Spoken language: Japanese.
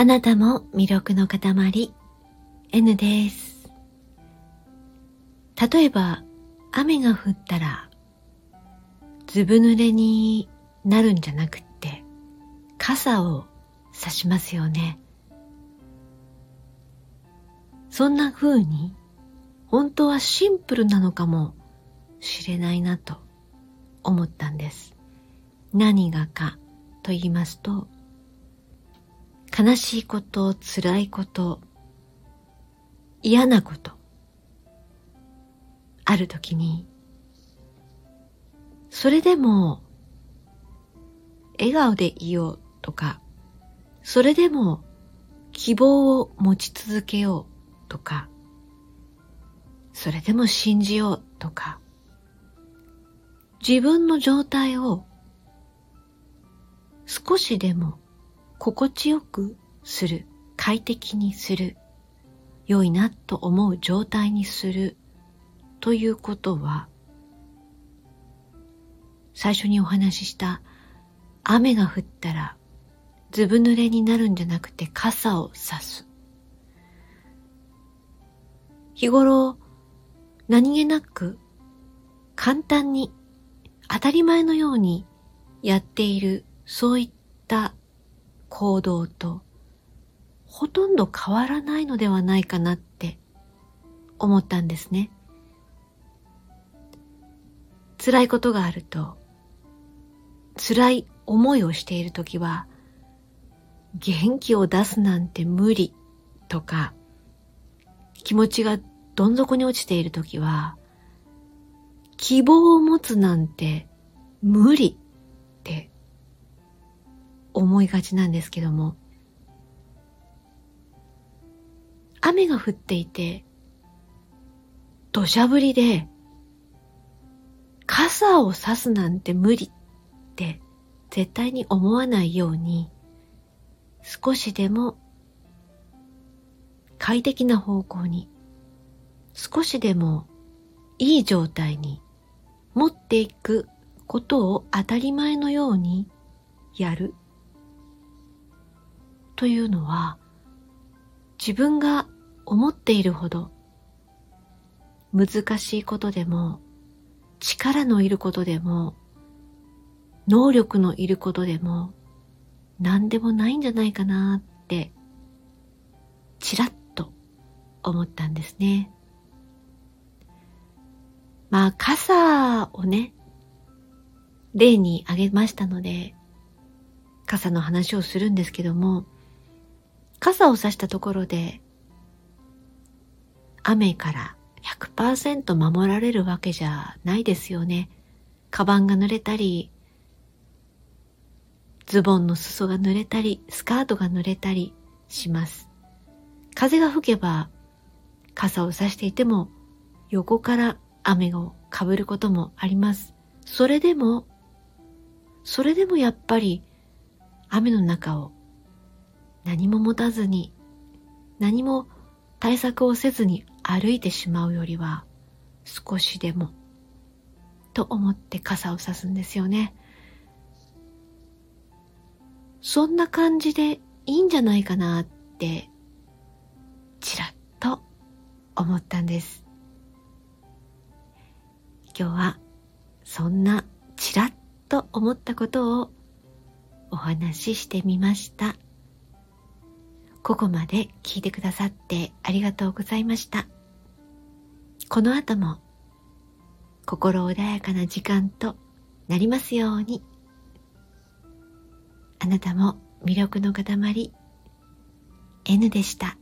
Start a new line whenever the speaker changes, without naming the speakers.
あなたも魅力の塊 N です。例えば雨が降ったらずぶ濡れになるんじゃなくって傘を差しますよね。そんな風に本当はシンプルなのかもしれないなと思ったんです。何がかと言いますと悲しいこと、辛いこと、嫌なこと、ある時に、それでも、笑顔でいようとか、それでも希望を持ち続けようとか、それでも信じようとか、自分の状態を少しでも心地よくする、快適にする、良いなと思う状態にする。ということは、最初にお話しした雨が降ったらずぶ濡れになるんじゃなくて傘を差す。日頃何気なく簡単に当たり前のようにやっているそういった行動とほとんど変わらないのではないかなって思ったんですね。辛いことがあると、辛い思いをしているときは、元気を出すなんて無理とか、気持ちがどん底に落ちているときは、希望を持つなんて無理って思いがちなんですけども、雨が降っていて、土砂降りで、傘を差すなんて無理って絶対に思わないように、少しでも快適な方向に、少しでもいい状態に持っていくことを当たり前のようにやる。というのは自分が思っているほど難しいことでも力のいることでも能力のいることでも何でもないんじゃないかなってちらっと思ったんですね。まあ傘をね例に挙げましたので傘の話をするんですけども傘を差したところで雨から100%守られるわけじゃないですよね。カバンが濡れたり、ズボンの裾が濡れたり、スカートが濡れたりします。風が吹けば、傘を差していても、横から雨をかぶることもあります。それでも、それでもやっぱり雨の中を何も持たずに、何も対策をせずに歩いてしまうよりは、少しでも、と思って傘をさすんですよね。そんな感じでいいんじゃないかなって、ちらっと思ったんです。今日は、そんなちらっと思ったことをお話ししてみました。ここまで聞いてくださってありがとうございました。この後も心穏やかな時間となりますように。あなたも魅力の塊 N でした。